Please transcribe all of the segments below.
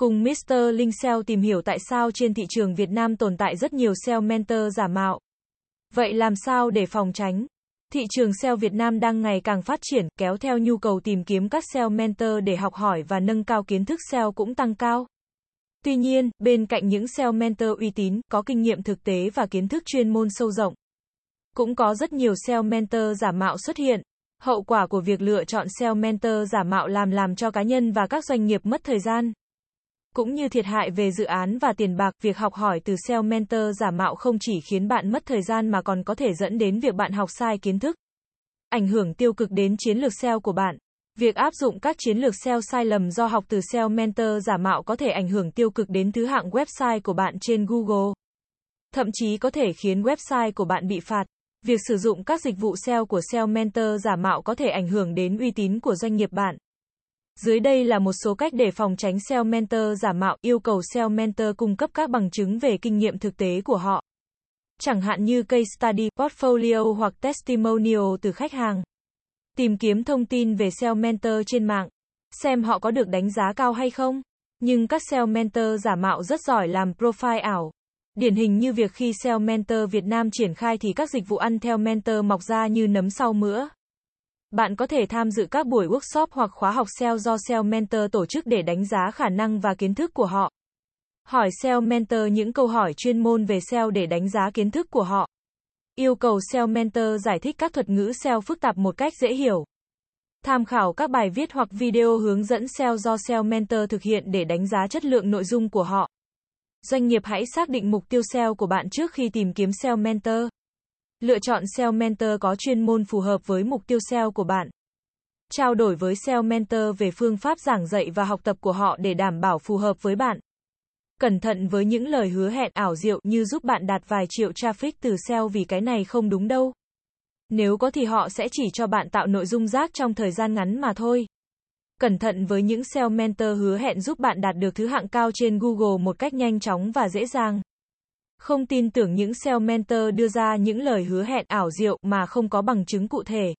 Cùng Mr. Linh SEO tìm hiểu tại sao trên thị trường Việt Nam tồn tại rất nhiều SEO mentor giả mạo. Vậy làm sao để phòng tránh? Thị trường SEO Việt Nam đang ngày càng phát triển, kéo theo nhu cầu tìm kiếm các SEO mentor để học hỏi và nâng cao kiến thức SEO cũng tăng cao. Tuy nhiên, bên cạnh những SEO mentor uy tín, có kinh nghiệm thực tế và kiến thức chuyên môn sâu rộng, cũng có rất nhiều SEO mentor giả mạo xuất hiện. Hậu quả của việc lựa chọn SEO mentor giả mạo làm làm cho cá nhân và các doanh nghiệp mất thời gian cũng như thiệt hại về dự án và tiền bạc, việc học hỏi từ SEO mentor giả mạo không chỉ khiến bạn mất thời gian mà còn có thể dẫn đến việc bạn học sai kiến thức. Ảnh hưởng tiêu cực đến chiến lược SEO của bạn. Việc áp dụng các chiến lược SEO sai lầm do học từ SEO mentor giả mạo có thể ảnh hưởng tiêu cực đến thứ hạng website của bạn trên Google. Thậm chí có thể khiến website của bạn bị phạt. Việc sử dụng các dịch vụ SEO của SEO mentor giả mạo có thể ảnh hưởng đến uy tín của doanh nghiệp bạn. Dưới đây là một số cách để phòng tránh SEO mentor giả mạo, yêu cầu SEO mentor cung cấp các bằng chứng về kinh nghiệm thực tế của họ. Chẳng hạn như case study, portfolio hoặc testimonial từ khách hàng. Tìm kiếm thông tin về SEO mentor trên mạng, xem họ có được đánh giá cao hay không. Nhưng các SEO mentor giả mạo rất giỏi làm profile ảo. Điển hình như việc khi SEO mentor Việt Nam triển khai thì các dịch vụ ăn theo mentor mọc ra như nấm sau mữa. Bạn có thể tham dự các buổi workshop hoặc khóa học SEO do SEO Mentor tổ chức để đánh giá khả năng và kiến thức của họ. Hỏi SEO Mentor những câu hỏi chuyên môn về SEO để đánh giá kiến thức của họ. Yêu cầu SEO Mentor giải thích các thuật ngữ SEO phức tạp một cách dễ hiểu. Tham khảo các bài viết hoặc video hướng dẫn SEO do SEO Mentor thực hiện để đánh giá chất lượng nội dung của họ. Doanh nghiệp hãy xác định mục tiêu SEO của bạn trước khi tìm kiếm SEO Mentor. Lựa chọn SEO mentor có chuyên môn phù hợp với mục tiêu SEO của bạn. Trao đổi với SEO mentor về phương pháp giảng dạy và học tập của họ để đảm bảo phù hợp với bạn. Cẩn thận với những lời hứa hẹn ảo diệu như giúp bạn đạt vài triệu traffic từ SEO vì cái này không đúng đâu. Nếu có thì họ sẽ chỉ cho bạn tạo nội dung rác trong thời gian ngắn mà thôi. Cẩn thận với những SEO mentor hứa hẹn giúp bạn đạt được thứ hạng cao trên Google một cách nhanh chóng và dễ dàng. Không tin tưởng những SEO mentor đưa ra những lời hứa hẹn ảo diệu mà không có bằng chứng cụ thể.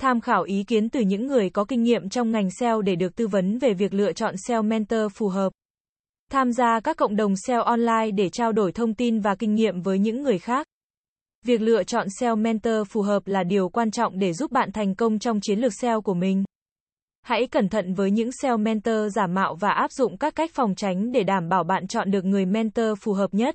Tham khảo ý kiến từ những người có kinh nghiệm trong ngành SEO để được tư vấn về việc lựa chọn SEO mentor phù hợp. Tham gia các cộng đồng SEO online để trao đổi thông tin và kinh nghiệm với những người khác. Việc lựa chọn SEO mentor phù hợp là điều quan trọng để giúp bạn thành công trong chiến lược SEO của mình. Hãy cẩn thận với những SEO mentor giả mạo và áp dụng các cách phòng tránh để đảm bảo bạn chọn được người mentor phù hợp nhất.